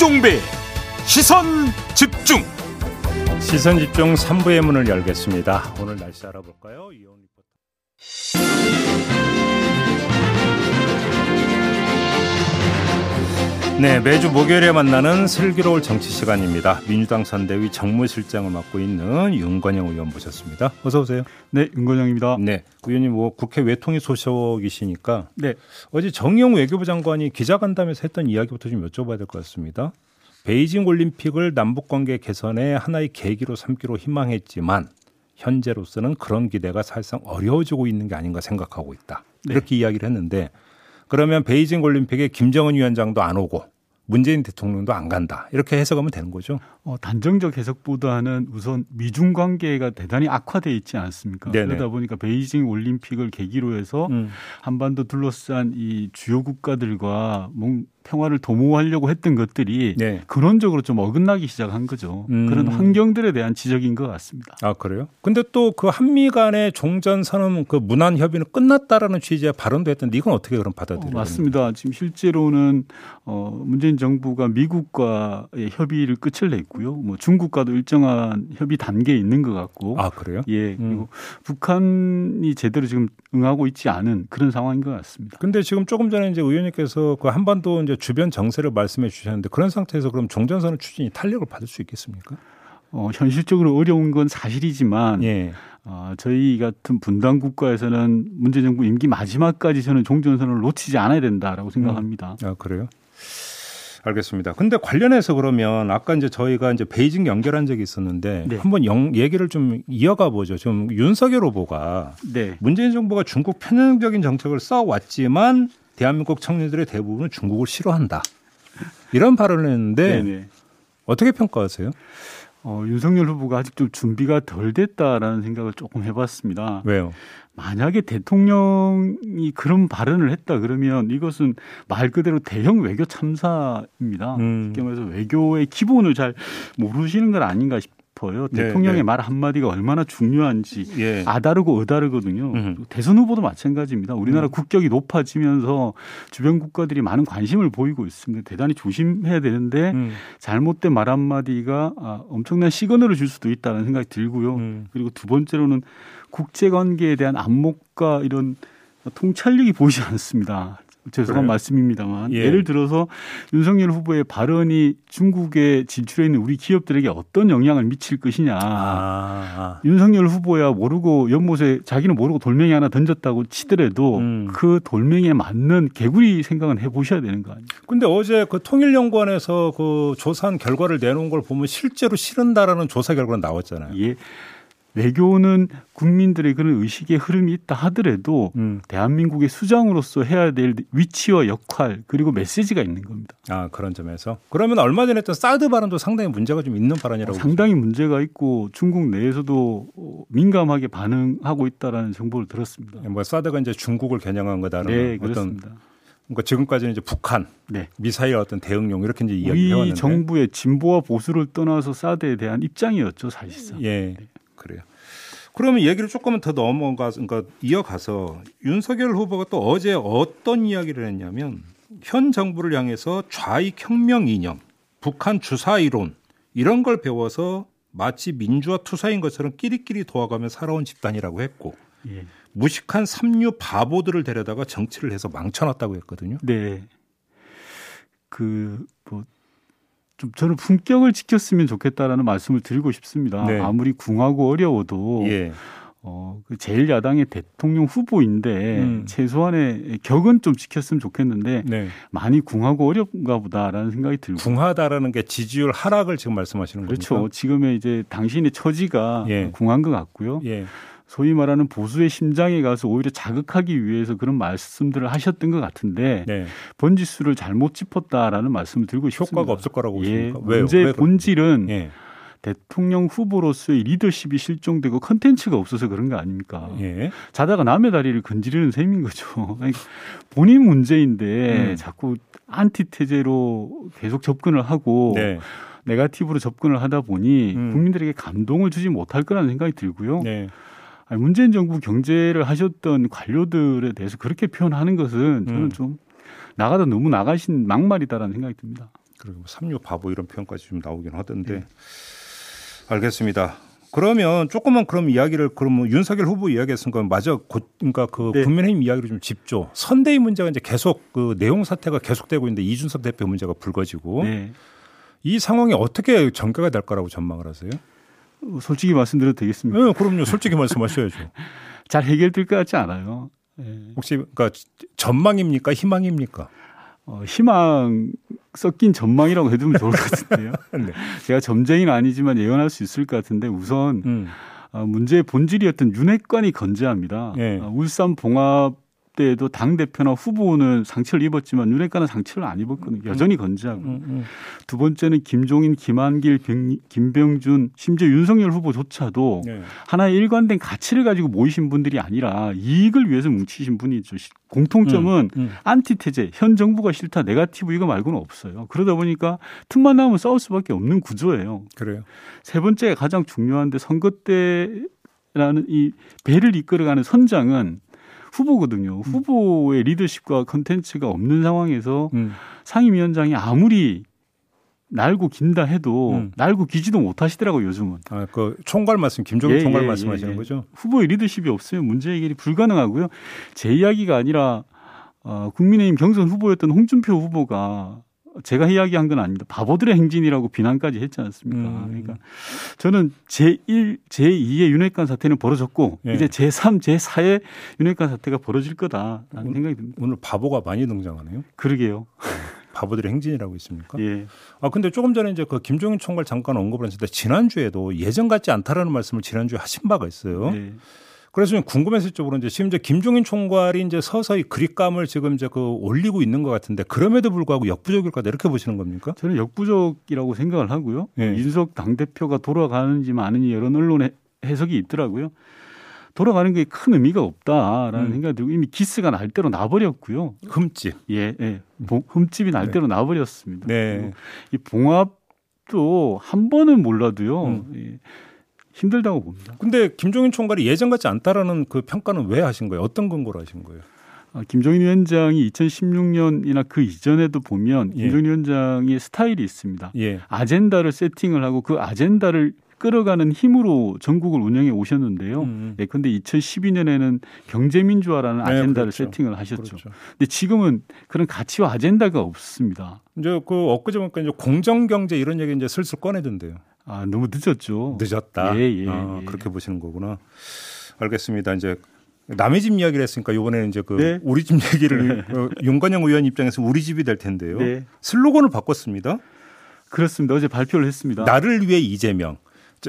김종배 시선 집중 시선 집중 3부의 문을 열겠습니다. 오늘 날씨 알아볼까요? 이온 리포터. 네, 매주 목요일에 만나는 슬기로울 정치 시간입니다. 민주당 선대위 정무실장을 맡고 있는 윤건영 의원 모셨습니다. 어서 오세요. 네, 윤건영입니다. 네, 의원님 뭐 국회 외통위 소속이시니까 네, 어제 정용 외교부 장관이 기자간담회에서 했던 이야기부터 좀 여쭤봐야 될 것 같습니다. 베이징 올림픽을 남북 관계 개선의 하나의 계기로 삼기로 희망했지만 현재로서는 그런 기대가 사실상 어려워지고 있는 게 아닌가 생각하고 있다. 이렇게 이야기를 했는데 그러면 베이징 올림픽에 김정은 위원장도 안 오고 문재인 대통령도 안 간다. 이렇게 해석하면 되는 거죠. 어, 단정적 해석보다는 우선 미중 관계가 대단히 악화돼 있지 않습니까? 네네. 그러다 보니까 베이징 올림픽을 계기로 해서 음. 한반도 둘러싼 이 주요 국가들과 뭔 평화를 도모하려고 했던 것들이 네. 근원적으로 좀 어긋나기 시작한 거죠. 음. 그런 환경들에 대한 지적인 것 같습니다. 아 그래요? 근데 또 그 한미 간의 종전 선언 그 문안 협의는 끝났다라는 취지의 발언도 했던데 이건 어떻게 그럼 어, 받아들여요? 맞습니다. 지금 실제로는 어, 문재인 정부가 미국과의 협의를 끝을 냈고 요. 뭐 중국과도 일정한 협의 단계에 있는 것 같고, 아 그래요? 예 음. 그리고 북한이 제대로 지금 응하고 있지 않은 그런 상황인 것 같습니다. 근데 지금 조금 전에 이제 의원님께서 그 한반도 이제 주변 정세를 말씀해 주셨는데 그런 상태에서 그럼 종전선언 추진이 탄력을 받을 수 있겠습니까? 어, 현실적으로 어려운 건 사실이지만 예. 어, 저희 같은 분단 국가에서는 문재인 정부 임기 마지막까지 저는 종전선언을 놓치지 않아야 된다라고 생각합니다. 아 그래요? 알겠습니다. 근데 관련해서 그러면 아까 이제 저희가 이제 베이징 연결한 적이 있었는데 네. 한번 영, 얘기를 좀 이어가 보죠. 좀 윤석열 후보가 네. 문재인 정부가 중국 편향적인 정책을 써왔지만 대한민국 청년들의 대부분은 중국을 싫어한다. 이런 발언을 했는데 네네. 어떻게 평가하세요? 어, 윤석열 후보가 아직 좀 준비가 덜 됐다라는 생각을 조금 해봤습니다. 왜요? 만약에 대통령이 그런 발언을 했다 그러면 이것은 말 그대로 대형 외교 참사입니다. 음. 쉽게 말해서 외교의 기본을 잘 모르시는 건 아닌가 싶 어요. 네, 대통령의 네. 말 한마디가 얼마나 중요한지 예. 아다르고 어다르거든요. 음. 대선 후보도 마찬가지입니다. 우리나라 국격이 높아지면서 주변 국가들이 많은 관심을 보이고 있습니다. 대단히 조심해야 되는데 음. 잘못된 말 한마디가 아, 엄청난 시그널을 줄 수도 있다는 생각이 들고요. 음. 그리고 두 번째로는 국제 관계에 대한 안목과 이런 통찰력이 보이지 않습니다. 죄송한 그래요? 말씀입니다만 예. 예. 를 들어서 윤석열 후보의 발언이 중국에 진출해 있는 우리 기업들에게 어떤 영향을 미칠 것이냐. 아, 아. 윤석열 후보야 모르고 연못에 자기는 모르고 돌멩이 하나 던졌다고 치더라도 음. 그 돌멩이에 맞는 개구리 생각은 해 보셔야 되는 거 아니에요. 근데 어제 그 통일연구원에서 그 조사한 결과를 내놓은 걸 보면 실제로 싫은다라는 조사 결과가 나왔잖아요. 예. 외교는 국민들의 그런 의식의 흐름이 있다 하더라도 음. 대한민국의 수장으로서 해야 될 위치와 역할 그리고 메시지가 있는 겁니다. 아 그런 점에서 그러면 얼마 전에 했던 사드 발언도 상당히 문제가 좀 있는 발언이라고 상당히 문제가 있고 중국 내에서도 어, 민감하게 반응하고 있다라는 정보를 들었습니다. 보죠. 뭐 사드가 이제 중국을 겨냥한 거다라는 네, 어떤 그렇습니다. 그러니까 지금까지는 이제 북한 네. 미사일 어떤 대응용 이렇게 이제 이야기해왔는데 정부의 진보와 보수를 떠나서 사드에 대한 입장이었죠, 사실상. 예 그래요. 그러면 얘기를 조금은 더 넘어가 그러니까 이어가서 윤석열 후보가 또 어제 어떤 이야기를 했냐면 현 정부를 향해서 좌익 혁명 이념, 북한 주사 이론 이런 걸 배워서 마치 민주화 투사인 것처럼 끼리끼리 도와가며 살아온 집단이라고 했고 예. 무식한 삼류 바보들을 데려다가 정치를 해서 망쳐놨다고 했거든요. 네. 그, 뭐, 좀 저는 품격을 지켰으면 좋겠다라는 말씀을 드리고 싶습니다. 네. 아무리 궁하고 어려워도 예. 어, 그 제1야당의 대통령 후보인데 음. 최소한의 격은 좀 지켰으면 좋겠는데 네. 많이 궁하고 어렵가 보다라는 생각이 들고 궁하다라는 게 지지율 하락을 지금 말씀하시는 그렇죠. 겁니까? 지금의 이제 당신의 처지가 예. 궁한 것 같고요. 예. 소위 말하는 보수의 심장에 가서 오히려 자극하기 위해서 그런 말씀들을 하셨던 것 같은데 네. 번지수를 잘못 짚었다라는 말씀을 드리고 싶습니다. 효과가 없을 거라고 예, 보십니까? 왜요? 문제의 본질은 예. 대통령 후보로서의 리더십이 실종되고 컨텐츠가 없어서 그런 거 아닙니까? 예. 자다가 남의 다리를 건드리는 셈인 거죠. 그러니까 본인 문제인데 음. 자꾸 안티테제로 계속 접근을 하고 네. 네가티브로 접근을 하다 보니 음. 국민들에게 감동을 주지 못할 거라는 생각이 들고요. 네. 아니, 문재인 정부 경제를 하셨던 관료들에 대해서 그렇게 표현하는 것은 저는 음. 좀 나가다 너무 나가신 막말이다라는 생각이 듭니다. 그리고 삼류 바보 이런 표현까지 좀 나오긴 하던데 네. 알겠습니다. 그러면 조금만 그럼 이야기를 그러면 윤석열 후보 이야기했은 건 맞아. 곧 그러니까 그 네. 국민의힘 이야기를 좀 짚죠. 선대위 문제가 이제 계속 그 내용 사태가 계속되고 있는데 이준석 대표 문제가 불거지고 네. 이 상황이 어떻게 전개가 될 거라고 전망을 하세요? 솔직히 말씀드려도 되겠습니까? 네, 그럼요. 솔직히 말씀하셔야죠. 잘 해결될 것 같지 않아요. 네. 혹시 그러니까 전망입니까? 희망입니까? 어, 희망 섞인 전망이라고 해두면 좋을 것 같은데요. 네. 제가 점쟁이는 아니지만 예언할 수 있을 것 같은데 우선 음. 어, 문제의 본질이었던 윤핵관이 건재합니다. 네. 어, 울산 봉합 때에도 당 대표나 후보는 상처를 입었지만 윤핵관은 상처를 안 입었거든요. 여전히 건재하고 음, 음, 음. 두 번째는 김종인, 김한길, 병, 김병준, 심지어 윤석열 후보조차도 네. 하나의 일관된 가치를 가지고 모이신 분들이 아니라 이익을 위해서 뭉치신 분이죠. 공통점은 음, 음. 안티테제, 현 정부가 싫다, 네가티브 이거 말고는 없어요. 그러다 보니까 틈만 나면 싸울 수밖에 없는 구조예요. 그래요. 세 번째가 가장 중요한데 선거 때라는 이 배를 이끌어가는 선장은 후보거든요. 음. 후보의 리더십과 컨텐츠가 없는 상황에서 음. 상임위원장이 아무리 날고 긴다 해도 음. 날고 기지도 못하시더라고요 요즘은. 아, 그 총괄 말씀 김종인 예, 총괄 예, 말씀하시는 예, 예. 거죠? 후보의 리더십이 없으면 문제 해결이 불가능하고요. 제 이야기가 아니라 어, 국민의힘 경선 후보였던 홍준표 후보가 제가 이야기한 건 아닙니다. 바보들의 행진이라고 비난까지 했지 않습니까? 음. 그러니까 저는 제1, 제2의 윤핵관 사태는 벌어졌고 예. 이제 제3, 제4의 윤핵관 사태가 벌어질 거다라는 오늘, 생각이 듭니다. 오늘 바보가 많이 등장하네요. 그러게요. 바보들의 행진이라고 있습니까? 예. 아 근데 조금 전에 이제 그 김종인 총괄 잠깐 언급을 했는데 지난주에도 예전 같지 않다라는 말씀을 지난주에 하신 바가 있어요. 예. 그래서 좀 궁금했을 쪽으로 이제 지금 이제 김종인 총괄이 이제 서서히 그립감을 지금 이제 그 올리고 있는 것 같은데 그럼에도 불구하고 역부족일 거다 이렇게 보시는 겁니까? 저는 역부족이라고 생각을 하고요. 네. 이준석 당 대표가 돌아가는지 마는지 이런 언론의 해석이 있더라고요. 돌아가는 게 큰 의미가 없다라는 음. 생각이 들고 이미 기스가 날 대로 나버렸고요. 흠집. 예, 예. 흠집이 날 네. 대로 나버렸습니다. 네. 이 봉합도 한 번은 몰라도요. 음. 예. 힘들다고 봅니다. 근데 김종인 총괄이 예전 같지 않다라는 그 평가는 왜 하신 거예요? 어떤 근거로 하신 거예요? 아, 김종인 위원장이 2016년이나 그 이전에도 보면 예. 김종인 위원장의 스타일이 있습니다. 예. 아젠다를 세팅을 하고 그 아젠다를 끌어가는 힘으로 전국을 운영해 오셨는데요. 음. 예, 근데 2012년에는 경제민주화라는 네, 아젠다를 그렇죠. 세팅을 하셨죠. 그렇죠. 근데 지금은 그런 가치와 아젠다가 없습니다. 이제 그 엊그제 보니까 이제 공정경제 이런 얘기 이제 슬슬 꺼내던데요. 아, 너무 늦었죠. 늦었다. 예, 예, 아, 예. 그렇게 보시는 거구나. 알겠습니다. 이제 남의 집 이야기를 했으니까 이번에는 이제 그 네. 우리 집 얘기를 네. 어, 윤건영 의원 입장에서 우리 집이 될 텐데요. 네. 슬로건을 바꿨습니다. 그렇습니다. 어제 발표를 했습니다. 나를 위해 이재명.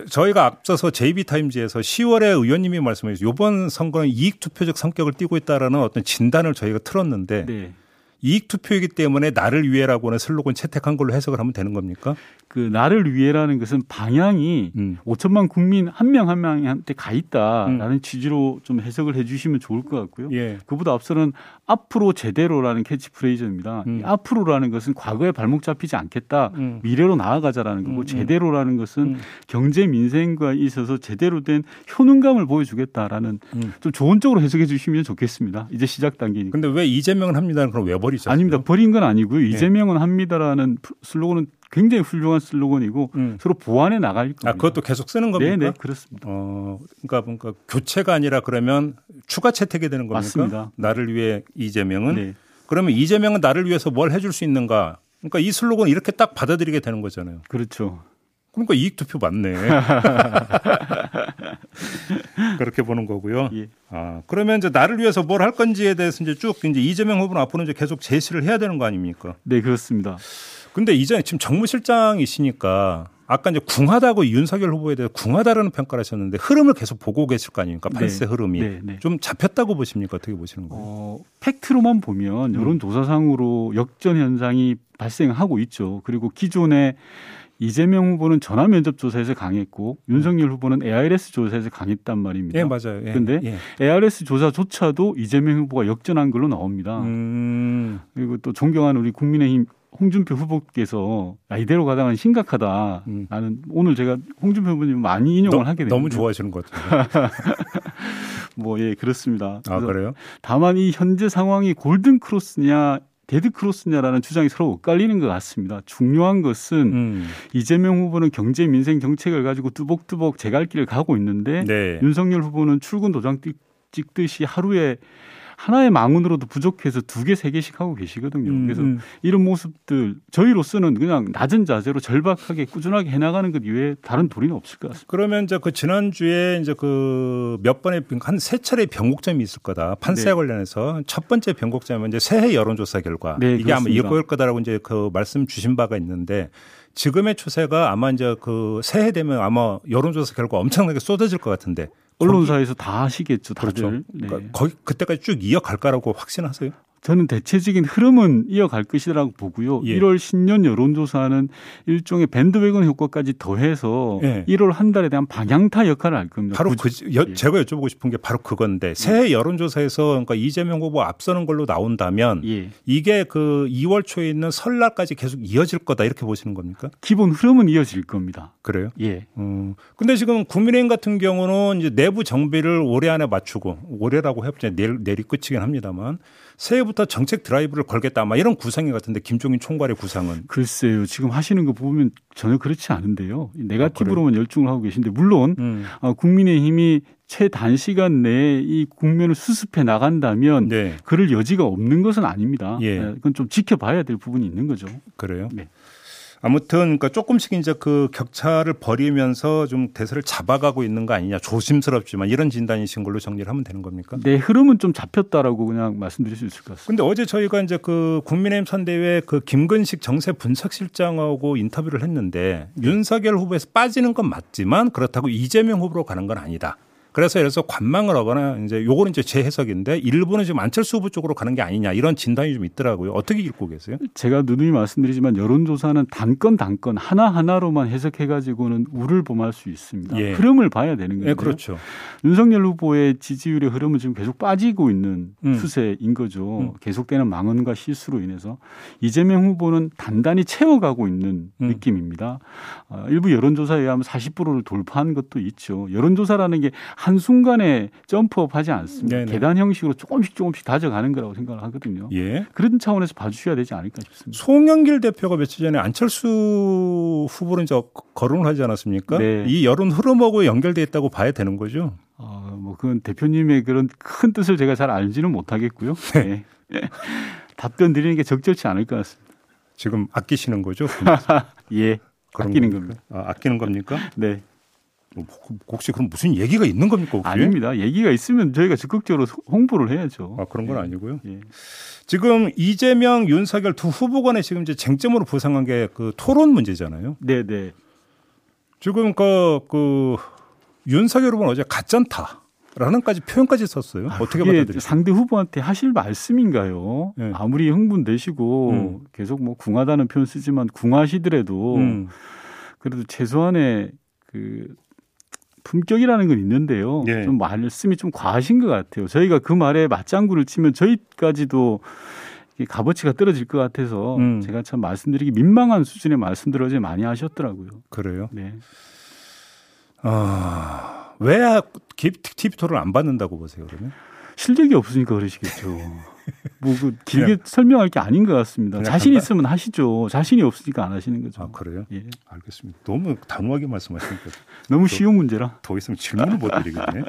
저희가 앞서서 JB타임즈에서 10월에 의원님이 말씀하신 이번 선거는 이익 투표적 성격을 띠고 있다라는 어떤 진단을 저희가 틀었는데 네. 이익 투표이기 때문에 나를 위해라고는 슬로건 채택한 걸로 해석을 하면 되는 겁니까? 그 나를 위해라는 것은 방향이 음. 5천만 국민 한 명 한 명한테 가 있다라는 음. 취지로 좀 해석을 해 주시면 좋을 것 같고요. 예. 그보다 앞서는 앞으로 제대로라는 캐치프레이즈입니다. 음. 앞으로라는 것은 과거에 발목 잡히지 않겠다. 음. 미래로 나아가자라는 거고 음, 음. 제대로라는 것은 경제 민생과 있어서 제대로 된 효능감을 보여주겠다라는 좀 좋은 쪽으로 해석해 주시면 좋겠습니다. 이제 시작 단계니까. 근데 왜 이재명은 합니다는 그럼 왜 버리죠? 아닙니다. 버린 건 아니고요. 예. 이재명은 합니다라는 슬로건은 굉장히 훌륭한 슬로건이고 음. 서로 보완해 나갈 겁니다. 아, 그것도 계속 쓰는 겁니까? 네, 네, 그렇습니다. 어, 그러니까 뭔가 교체가 아니라 그러면 추가 채택이 되는 겁니까? 맞습니다. 나를 위해 이재명은 네. 그러면 이재명은 나를 위해서 뭘 해줄 수 있는가? 그러니까 이 슬로건 이렇게 딱 받아들이게 되는 거잖아요. 그렇죠. 그러니까 이익 투표 맞네. 그렇게 보는 거고요. 예. 아, 그러면 이제 나를 위해서 뭘 할 건지에 대해서 이제 쭉 이제 이재명 후보는 앞으로 이제 계속 제시를 해야 되는 거 아닙니까? 네, 그렇습니다. 근데 이제 지금 정무실장이시니까 아까 이제 궁하다고 윤석열 후보에 대해 궁하다라는 평가를 하셨는데 흐름을 계속 보고 계실 거 아닙니까? 팔세 네. 흐름이 네, 네. 좀 잡혔다고 보십니까? 어떻게 보시는 거예요? 어, 팩트로만 보면 여론 조사상으로 역전 현상이 발생하고 있죠. 그리고 기존에 이재명 후보는 전화 면접 조사에서 강했고 윤석열 후보는 ARS 조사에서 강했단 말입니다. 예, 맞아요. 그런데 예, 예. ARS 조사조차도 이재명 후보가 역전한 걸로 나옵니다. 음. 그리고 또 존경하는 우리 국민의힘 홍준표 후보께서 야, 이대로 가다가 심각하다. 음. 나는 오늘 제가 홍준표 후보님 많이 인용을 너, 하게 됩니다. 너무 좋아하시는 것 같아요. 뭐, 예, 그렇습니다. 아, 그래요? 다만 이 현재 상황이 골든 크로스냐 데드 크로스냐라는 주장이 서로 엇갈리는 것 같습니다. 중요한 것은 음. 이재명 후보는 경제 민생 정책을 가지고 뚜벅뚜벅 제 갈 길을 가고 있는데 네. 윤석열 후보는 출근 도장 찍듯이 하루에 하나의 망언으로도 부족해서 두 개, 세 개씩 하고 계시거든요. 음, 그래서 음. 이런 모습들 저희로서는 그냥 낮은 자세로 절박하게 꾸준하게 해나가는 것 이외에 다른 도리는 없을 것 같습니다. 그러면 이제 그 지난주에 이제 그 몇 번의 한 세 차례 변곡점이 있을 거다. 판세 네. 관련해서 첫 번째 변곡점은 이제 새해 여론조사 결과 네, 이게 그렇습니다. 아마 이거일 거다라고 이제 그 말씀 주신 바가 있는데 지금의 추세가 아마 이제 그 새해 되면 아마 여론조사 결과 엄청나게 쏟아질 것 같은데 언론사에서 다 하시겠죠. 다들. 그렇죠. 네. 그러니까 거기 그때까지 쭉 이어갈까라고 확신하세요? 저는 대체적인 흐름은 이어갈 것이라고 보고요. 예. 1월 신년 여론조사는 일종의 밴드웨건 효과까지 더해서 예. 1월 한 달에 대한 방향타 역할을 할 겁니다. 바로 그, 여, 예. 제가 여쭤보고 싶은 게 바로 그건데 새해 예. 여론조사에서 그러니까 이재명 후보 앞서는 걸로 나온다면 예. 이게 그 2월 초에 있는 설날까지 계속 이어질 거다 이렇게 보시는 겁니까? 기본 흐름은 이어질 겁니다. 그래요? 예. 음. 근데 지금 국민의힘 같은 경우는 이제 내부 정비를 올해 안에 맞추고 올해라고 해보자 내일 내리 끝이긴 합니다만 새해부터 정책 드라이브를 걸겠다 아마 이런 구상이 같은데 김종인 총괄의 구상은 글쎄요 지금 하시는 거 보면 전혀 그렇지 않은데요 네가티브로만 아, 열중을 하고 계신데 물론 음. 어, 국민의힘이 최단시간 내에 이 국면을 수습해 나간다면 네. 그럴 여지가 없는 것은 아닙니다. 예. 네, 그건 좀 지켜봐야 될 부분이 있는 거죠. 그래요? 네. 아무튼 그러니까 조금씩 이제 그 격차를 벌이면서 좀 대세를 잡아가고 있는 거 아니냐 조심스럽지만 이런 진단이신 걸로 정리를 하면 되는 겁니까? 네 흐름은 좀 잡혔다라고 그냥 말씀드릴 수 있을 것 같습니다. 근데 어제 저희가 이제 그 국민의힘 선대회 그 김근식 정세 분석실장하고 인터뷰를 했는데 윤석열 후보에서 빠지는 건 맞지만 그렇다고 이재명 후보로 가는 건 아니다. 그래서 예를 들어서 관망을 하거나 이제 요거는 이제 제 해석인데 일부는 지금 안철수 후보 쪽으로 가는 게 아니냐 이런 진단이 좀 있더라고요. 어떻게 읽고 계세요? 제가 누누이 말씀드리지만 여론조사는 단건 단건 하나 하나로만 해석해 가지고는 우를 범할 수 있습니다. 예. 흐름을 봐야 되는 거예요. 예, 그렇죠. 윤석열 후보의 지지율의 흐름은 지금 계속 빠지고 있는 음. 추세인 거죠. 음. 계속되는 망언과 실수로 인해서 이재명 후보는 단단히 채워가고 있는 음. 느낌입니다. 어, 일부 여론조사에 의하면 40%를 돌파한 것도 있죠. 여론조사라는 게 한순간에 점프업 하지 않습니다. 네네. 계단 형식으로 조금씩 조금씩 다져가는 거라고 생각을 하거든요. 예. 그런 차원에서 봐주셔야 되지 않을까 싶습니다. 송영길 대표가 며칠 전에 안철수 후보를 이제 거론을 하지 않았습니까? 네. 이 여론 흐름하고 연결돼 있다고 봐야 되는 거죠. 어, 뭐 그건 대표님의 그런 큰 뜻을 제가 잘 알지는 못하겠고요. 네. 네. 답변 드리는 게 적절치 않을 것 같습니다. 지금 아끼시는 거죠? 예. 아끼는 겁니다. 아, 아끼는 겁니까? 네. 뭐, 혹시 그럼 무슨 얘기가 있는 겁니까? 혹시? 아닙니다. 얘기가 있으면 저희가 적극적으로 홍보를 해야죠. 아 그런 건 네. 아니고요. 예. 지금 이재명, 윤석열 두 후보 간에 지금 이제 쟁점으로 부상한 게 그 토론 문제잖아요. 네, 네. 지금 그, 그 윤석열 후보는 어제 가짠다. 라는까지 표현까지 썼어요. 아, 어떻게 받아들이세요? 상대 후보한테 하실 말씀인가요? 네. 아무리 흥분되시고 음. 계속 뭐 궁하다는 표현 쓰지만 궁하시더라도 음. 그래도 최소한의 그 품격이라는 건 있는데요. 네. 좀 말씀이 좀 과하신 것 같아요. 저희가 그 말에 맞장구를 치면 저희까지도 값어치가 떨어질 것 같아서 음. 제가 참 말씀드리기 민망한 수준의 말씀들을 어제 많이 하셨더라고요. 그래요? 네. 아, 왜 TV 토론 안 받는다고 보세요, 그러면? 실력이 없으니까 그러시겠죠. 뭐 그 길게 그냥, 설명할 게 아닌 것 같습니다. 자신 있으면 하시죠. 자신이 없으니까 안 하시는 거죠. 아 그래요? 예. 알겠습니다. 너무 단호하게 말씀하시니까 너무 쉬운 문제라 더 있으면 질문을 못 드리겠네.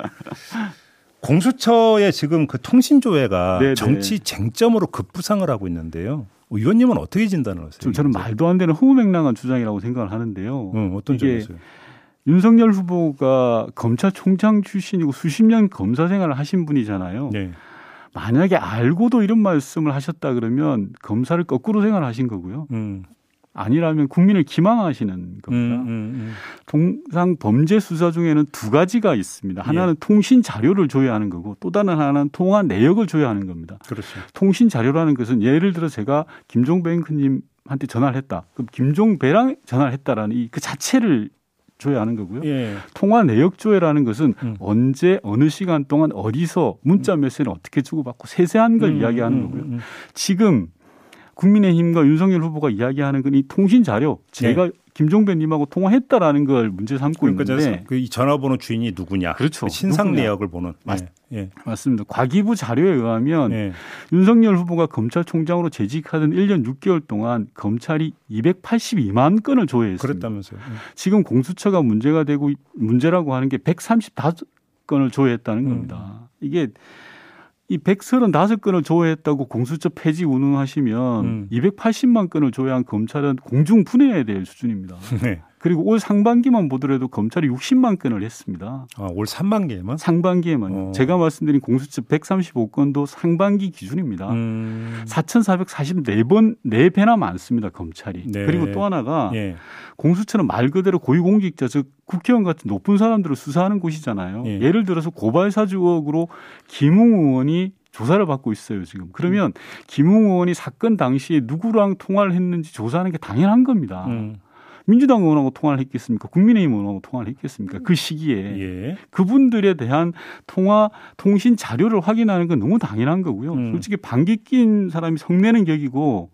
공수처의 지금 그 통신조회가 네네. 정치 쟁점으로 급부상을 하고 있는데요. 의원님은 어떻게 진단을 하세요? 저는 말도 안 되는 허무맹랑한 주장이라고 생각을 하는데요. 응, 어떤 점에서요? 윤석열 후보가 검찰총장 출신이고 수십 년 검사 생활을 하신 분이잖아요. 네. 만약에 알고도 이런 말씀을 하셨다 그러면 검사를 거꾸로 생활하신 거고요. 음. 아니라면 국민을 기망하시는 겁니다. 음, 음, 음. 통상 범죄 수사 중에는 두 가지가 있습니다. 하나는 예. 통신 자료를 조회하는 거고 또 다른 하나는 통화 내역을 조회하는 겁니다. 그렇죠. 통신 자료라는 것은 예를 들어 제가 김종배 앵커님한테 전화를 했다. 그럼 김종배랑 전화를 했다라는 이 그 자체를 조회하는 거고요. 예. 통화 내역 조회라는 것은 음. 언제 어느 시간 동안 어디서 문자 메시지를 어떻게 주고받고 세세한 걸 음, 이야기하는 음, 거고요. 음, 음. 지금 국민의힘과 윤석열 후보가 이야기하는 건 이 통신 자료 제가 네. 김종배님하고 통화했다라는 걸 문제 삼고 그러니까 있는데 그 전화번호 주인이 누구냐? 그렇죠. 그 신상 누구냐? 내역을 보는 맞, 예. 예. 맞습니다. 과기부 자료에 의하면 예. 윤석열 후보가 검찰총장으로 재직하던 1년 6개월 동안 검찰이 282만 건을 조회했습니다. 그랬다면서요? 예. 지금 공수처가 문제가 되고 문제라고 하는 게 135건을 조회했다는 겁니다. 음. 이게 이 135건을 조회했다고 공수처 폐지 운운하시면 음. 280만 건을 조회한 검찰은 공중 분해해야 될 수준입니다. 네. 그리고 올 상반기만 보더라도 검찰이 60만 건을 했습니다. 아, 올 상반기에만? 상반기에만. 어. 제가 말씀드린 공수처 135건도 상반기 기준입니다. 음. 4,444번 4배나 많습니다, 검찰이. 네. 그리고 또 하나가 예. 공수처는 말 그대로 고위공직자, 즉 국회의원 같은 높은 사람들을 수사하는 곳이잖아요. 예. 예를 들어서 고발 사주 의혹으로 김웅 의원이 조사를 받고 있어요, 지금. 그러면 음. 김웅 의원이 사건 당시에 누구랑 통화를 했는지 조사하는 게 당연한 겁니다. 음. 민주당 의원하고 통화를 했겠습니까? 국민의힘 의원하고 통화를 했겠습니까? 그 시기에 예. 그분들에 대한 통화 통신 자료를 확인하는 건 너무 당연한 거고요. 음. 솔직히 방귀 낀 사람이 성내는 격이고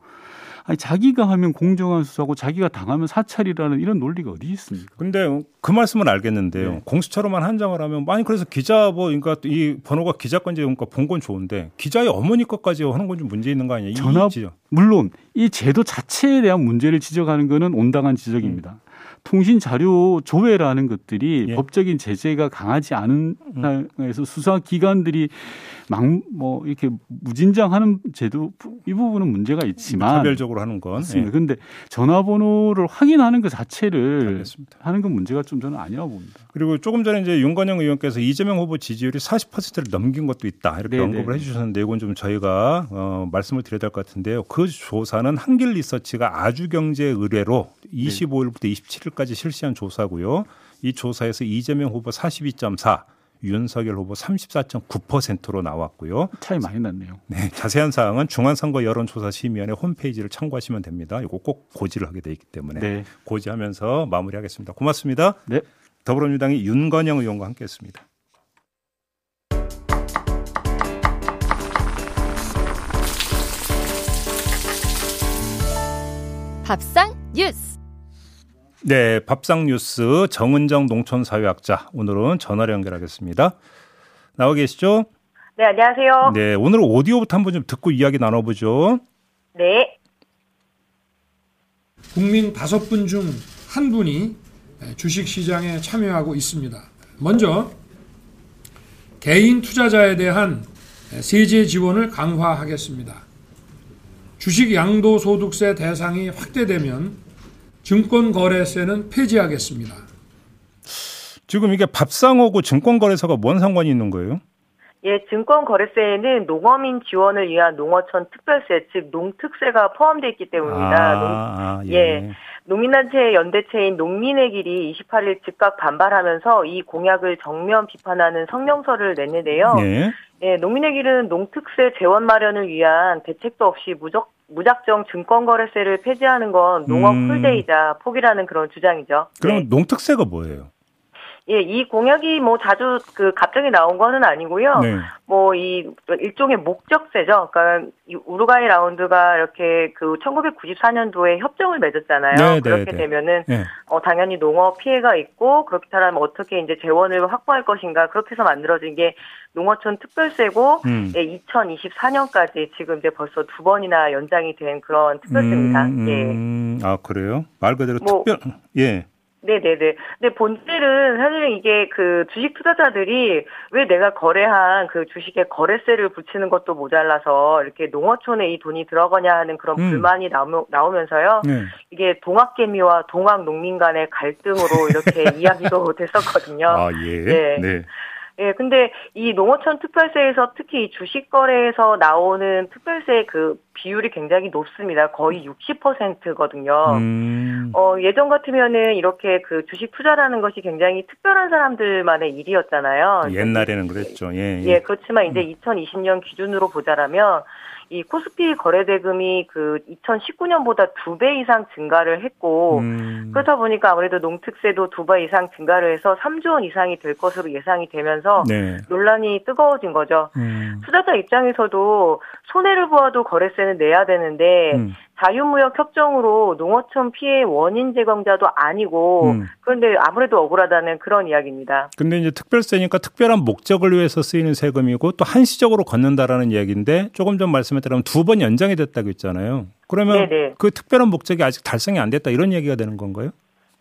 아니 자기가 하면 공정한 수사고 자기가 당하면 사찰이라는 이런 논리가 어디 있습니까? 근데 그 말씀은 알겠는데요. 네. 공수처로만 한정을 하면 아니 그래서 기자 뭐 그러니까 이 번호가 기자 건지 그러니까 본 건 좋은데 기자의 어머니 것까지 하는 건 좀 문제 있는 거 아니에요? 전화 물론 이 제도 자체에 대한 문제를 지적하는 거는 온당한 지적입니다. 음. 통신 자료 조회라는 것들이 예. 법적인 제재가 강하지 않은 상황에서 음. 수사 기관들이 막 뭐 이렇게 무진장하는 제도 이 부분은 문제가 있지만 차별적으로 하는 건 맞습니다. 그런데 예. 전화번호를 확인하는 것 자체를 알겠습니다. 하는 건 문제가 좀 저는 아니라고 봅니다. 그리고 조금 전에 이제 윤건영 의원께서 이재명 후보 지지율이 40%를 넘긴 것도 있다 이렇게 네네. 언급을 해주셨는데 이건 좀 저희가 어, 말씀을 드려야 될 것 같은데요. 그 조사는 한길 리서치가 아주경제 의뢰로 25일부터 27일까지 실시한 조사고요. 이 조사에서 이재명 후보 42.4, 윤석열 후보 34.9%로 나왔고요. 차이 많이 났네요. 네, 자세한 사항은 중앙선거 여론조사 심의위원회 홈페이지를 참고하시면 됩니다. 이거 꼭 고지를 하게 돼 있기 때문에 네. 고지하면서 마무리하겠습니다. 고맙습니다. 네. 더불어민주당의 윤건영 의원과 함께했습니다. 밥상 뉴스. 네, 밥상 뉴스 정은정 농촌사회학자 오늘은 전화로 연결하겠습니다. 나와 계시죠? 네, 안녕하세요. 네, 오늘 오디오부터 한번 좀 듣고 이야기 나눠보죠. 네. 국민 다섯 분 중 한 분이 주식 시장에 참여하고 있습니다. 먼저 개인 투자자에 대한 세제 지원을 강화하겠습니다. 주식 양도소득세 대상이 확대되면 증권거래세는 폐지하겠습니다. 지금 이게 밥상하고 증권거래소가 뭔 상관이 있는 거예요? 예, 증권거래세에는 농어민 지원을 위한 농어촌 특별세, 즉 농특세가 포함되어 있기 때문입니다. 아, 농, 아, 예. 예. 농민단체 연대체인 농민의 길이 28일 즉각 반발하면서 이 공약을 정면 비판하는 성명서를 냈는데요. 예. 예, 농민의 길은 농특세 재원 마련을 위한 대책도 없이 무적, 무작정 증권거래세를 폐지하는 건 농업 음. 풀데이자 포기라는 그런 주장이죠. 그럼 네. 농특세가 뭐예요? 예, 이 공약이 뭐 자주 그 갑자기 나온 거는 아니고요. 네. 뭐이 일종의 목적세죠. 그러니까 이 우루과이 라운드가 이렇게 그 1994년도에 협정을 맺었잖아요. 네, 네 그렇게 네, 되면은 네. 어 당연히 농업 피해가 있고 그렇다면 어떻게 이제 재원을 확보할 것인가 그렇게 해서 만들어진 게 농어촌 특별세고 음. 예, 2024년까지 지금 이제 벌써 두 번이나 연장이 된 그런 특별세입니다. 음, 음. 예. 아 그래요? 말 그대로 뭐, 특별 예. 네네네. 근데 본질은 사실은 이게 그 주식 투자자들이 왜 내가 거래한 그 주식에 거래세를 붙이는 것도 모자라서 이렇게 농어촌에 이 돈이 들어가냐 하는 그런 음. 불만이 나오, 나오면서요. 네. 이게 동학개미와 동학 농민 간의 갈등으로 이렇게 이야기도 됐었거든요. 아, 예. 네. 네. 예, 근데 이 농어촌 특별세에서 특히 주식 거래에서 나오는 특별세 그 비율이 굉장히 높습니다. 거의 60%거든요. 음. 어, 예전 같으면은 이렇게 그 주식 투자라는 것이 굉장히 특별한 사람들만의 일이었잖아요. 옛날에는 그랬죠. 예. 예, 예 그렇지만 이제 2020년 음. 기준으로 보자라면 이 코스피 거래 대금이 그 2019년보다 두 배 이상 증가를 했고 음. 그렇다 보니까 아무래도 농특세도 두 배 이상 증가를 해서 3조 원 이상이 될 것으로 예상이 되면서 네. 논란이 뜨거워진 거죠. 음. 투자자 입장에서도 손해를 보아도 거래세는 내야 되는데 음. 자유무역 협정으로 농어촌 피해 원인 제공자도 아니고 음. 그런데 아무래도 억울하다는 그런 이야기입니다. 근데 이제 특별세니까 특별한 목적을 위해서 쓰이는 세금이고 또 한시적으로 걷는다라는 이야기인데 조금 전 말씀에 따르면 두 번 연장이 됐다고 했잖아요. 그러면 네네. 그 특별한 목적이 아직 달성이 안 됐다 이런 얘기가 되는 건가요?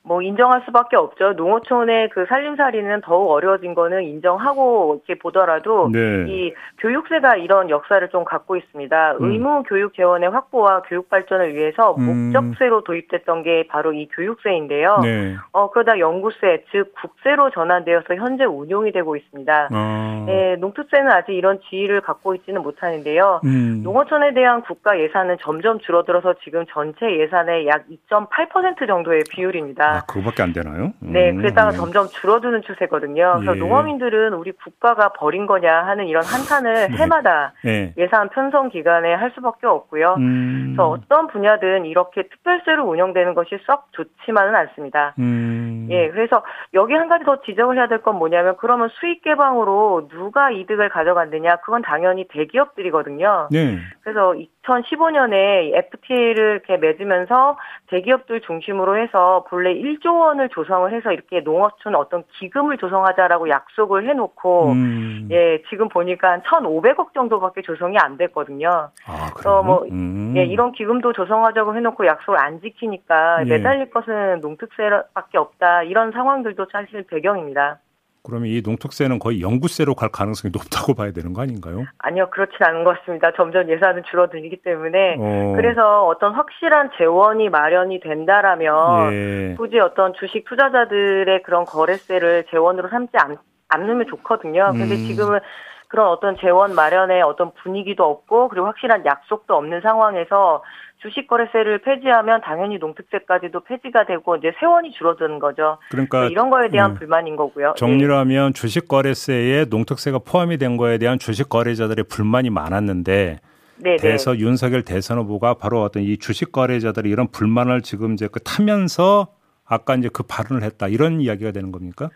뭐 인정할 수밖에 없죠. 농어촌의 그 살림살이는 더욱 어려워진 거는 인정하고 이렇게 보더라도 네. 이 교육세가 이런 역사를 좀 갖고 있습니다. 음. 의무 교육 재원의 확보와 교육 발전을 위해서 음. 목적세로 도입됐던 게 바로 이 교육세인데요. 네. 어 그러다 영구세 즉 국세로 전환되어서 현재 운용이 되고 있습니다. 어. 네, 농특세는 아직 이런 지위를 갖고 있지는 못하는데요. 음. 농어촌에 대한 국가 예산은 점점 줄어들어서 지금 전체 예산의 약 2.8% 정도의 비율입니다. 아, 그거밖에 안 되나요? 네, 음, 그러다가 네. 점점 줄어드는 추세거든요. 그래서 예. 농어민들은 우리 국가가 버린 거냐 하는 이런 한탄을 네. 해마다 네. 예산 편성 기간에 할 수밖에 없고요. 음. 그래서 어떤 분야든 이렇게 특별세로 운영되는 것이 썩 좋지만은 않습니다. 음. 예, 그래서 여기 한 가지 더 지적을 해야 될 건 뭐냐면 그러면 수익 개방으로 누가 이득을 가져간느냐? 그건 당연히 대기업들이거든요. 네. 그래서 2015년에 FTA를 이렇게 맺으면서 대기업들 중심으로 해서 본래 1조 원을 조성을 해서 이렇게 농어촌 어떤 기금을 조성하자라고 약속을 해놓고 음. 예 지금 보니까 한 1,500억 정도밖에 조성이 안 됐거든요. 아, 그래서 뭐 음. 예, 이런 기금도 조성하자고 해놓고 약속을 안 지키니까 예. 매달릴 것은 농특세밖에 없다 이런 상황들도 사실 배경입니다. 그러면 이 농특세는 거의 영구세로 갈 가능성이 높다고 봐야 되는 거 아닌가요? 아니요, 그렇진 않은 것 같습니다. 점점 예산은 줄어들기 때문에 어. 그래서 어떤 확실한 재원이 마련이 된다라면 예. 굳이 어떤 주식 투자자들의 그런 거래세를 재원으로 삼지 않, 않으면 좋거든요. 근데 음. 지금은 그런 어떤 재원 마련의 어떤 분위기도 없고 그리고 확실한 약속도 없는 상황에서 주식거래세를 폐지하면 당연히 농특세까지도 폐지가 되고 이제 세원이 줄어드는 거죠. 그러니까 이런 거에 대한 음, 불만인 거고요. 정리를 네. 하면 주식거래세에 농특세가 포함이 된 거에 대한 주식거래자들의 불만이 많았는데 네네. 대서 윤석열 대선 후보가 바로 어떤 이 주식거래자들의 이런 불만을 지금 이제 그 타면서 아까 이제 그 발언을 했다 이런 이야기가 되는 겁니까?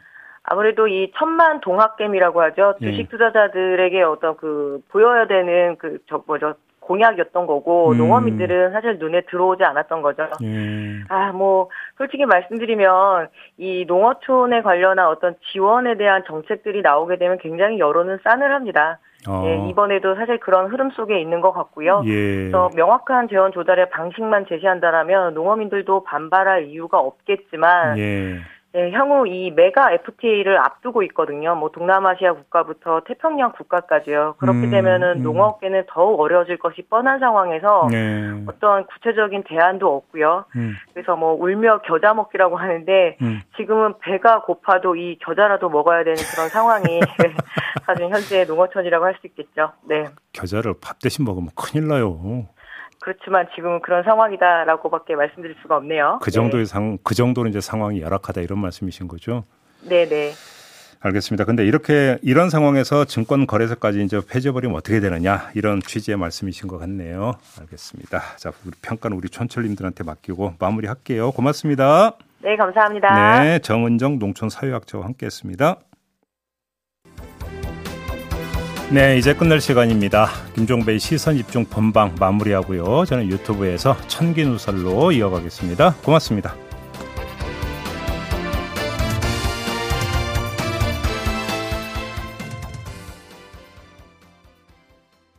아무래도 이 천만 동학겜이라고 하죠. 예. 주식 투자자들에게 어떤 그 보여야 되는 그 저 뭐죠 공약이었던 거고 음. 농어민들은 사실 눈에 들어오지 않았던 거죠. 예. 아뭐 솔직히 말씀드리면 이 농어촌에 관련한 어떤 지원에 대한 정책들이 나오게 되면 굉장히 여론은 싸늘합니다. 어. 예, 이번에도 사실 그런 흐름 속에 있는 것 같고요. 예. 그래서 명확한 재원 조달의 방식만 제시한다라면 농어민들도 반발할 이유가 없겠지만 예. 네, 향후 이 메가 FTA를 앞두고 있거든요. 뭐 동남아시아 국가부터 태평양 국가까지요. 그렇게 음, 되면은 음. 농업계는 더욱 어려워질 것이 뻔한 상황에서 네. 어떤 구체적인 대안도 없고요. 음. 그래서 뭐 울며 겨자 먹기라고 하는데 음. 지금은 배가 고파도 이 겨자라도 먹어야 되는 그런 상황이 사실 현재 농어촌이라고 할 수 있겠죠. 네. 겨자를 밥 대신 먹으면 큰일 나요. 그렇지만 지금은 그런 상황이다라고밖에 말씀드릴 수가 없네요. 그 정도의 네. 상, 그 정도는 이제 상황이 열악하다 이런 말씀이신 거죠? 네, 네. 알겠습니다. 근데 이렇게 이런 상황에서 증권 거래소까지 이제 폐지해버리면 어떻게 되느냐 이런 취지의 말씀이신 것 같네요. 알겠습니다. 자, 우리 평가는 우리 촌철님들한테 맡기고 마무리할게요. 고맙습니다. 네, 감사합니다. 네, 정은정 농촌 사회학자와 함께했습니다. 네, 이제 끝날 시간입니다. 김종배의 시선 집중 본방 마무리하고요. 저는 유튜브에서 천기 누설로 이어가겠습니다. 고맙습니다.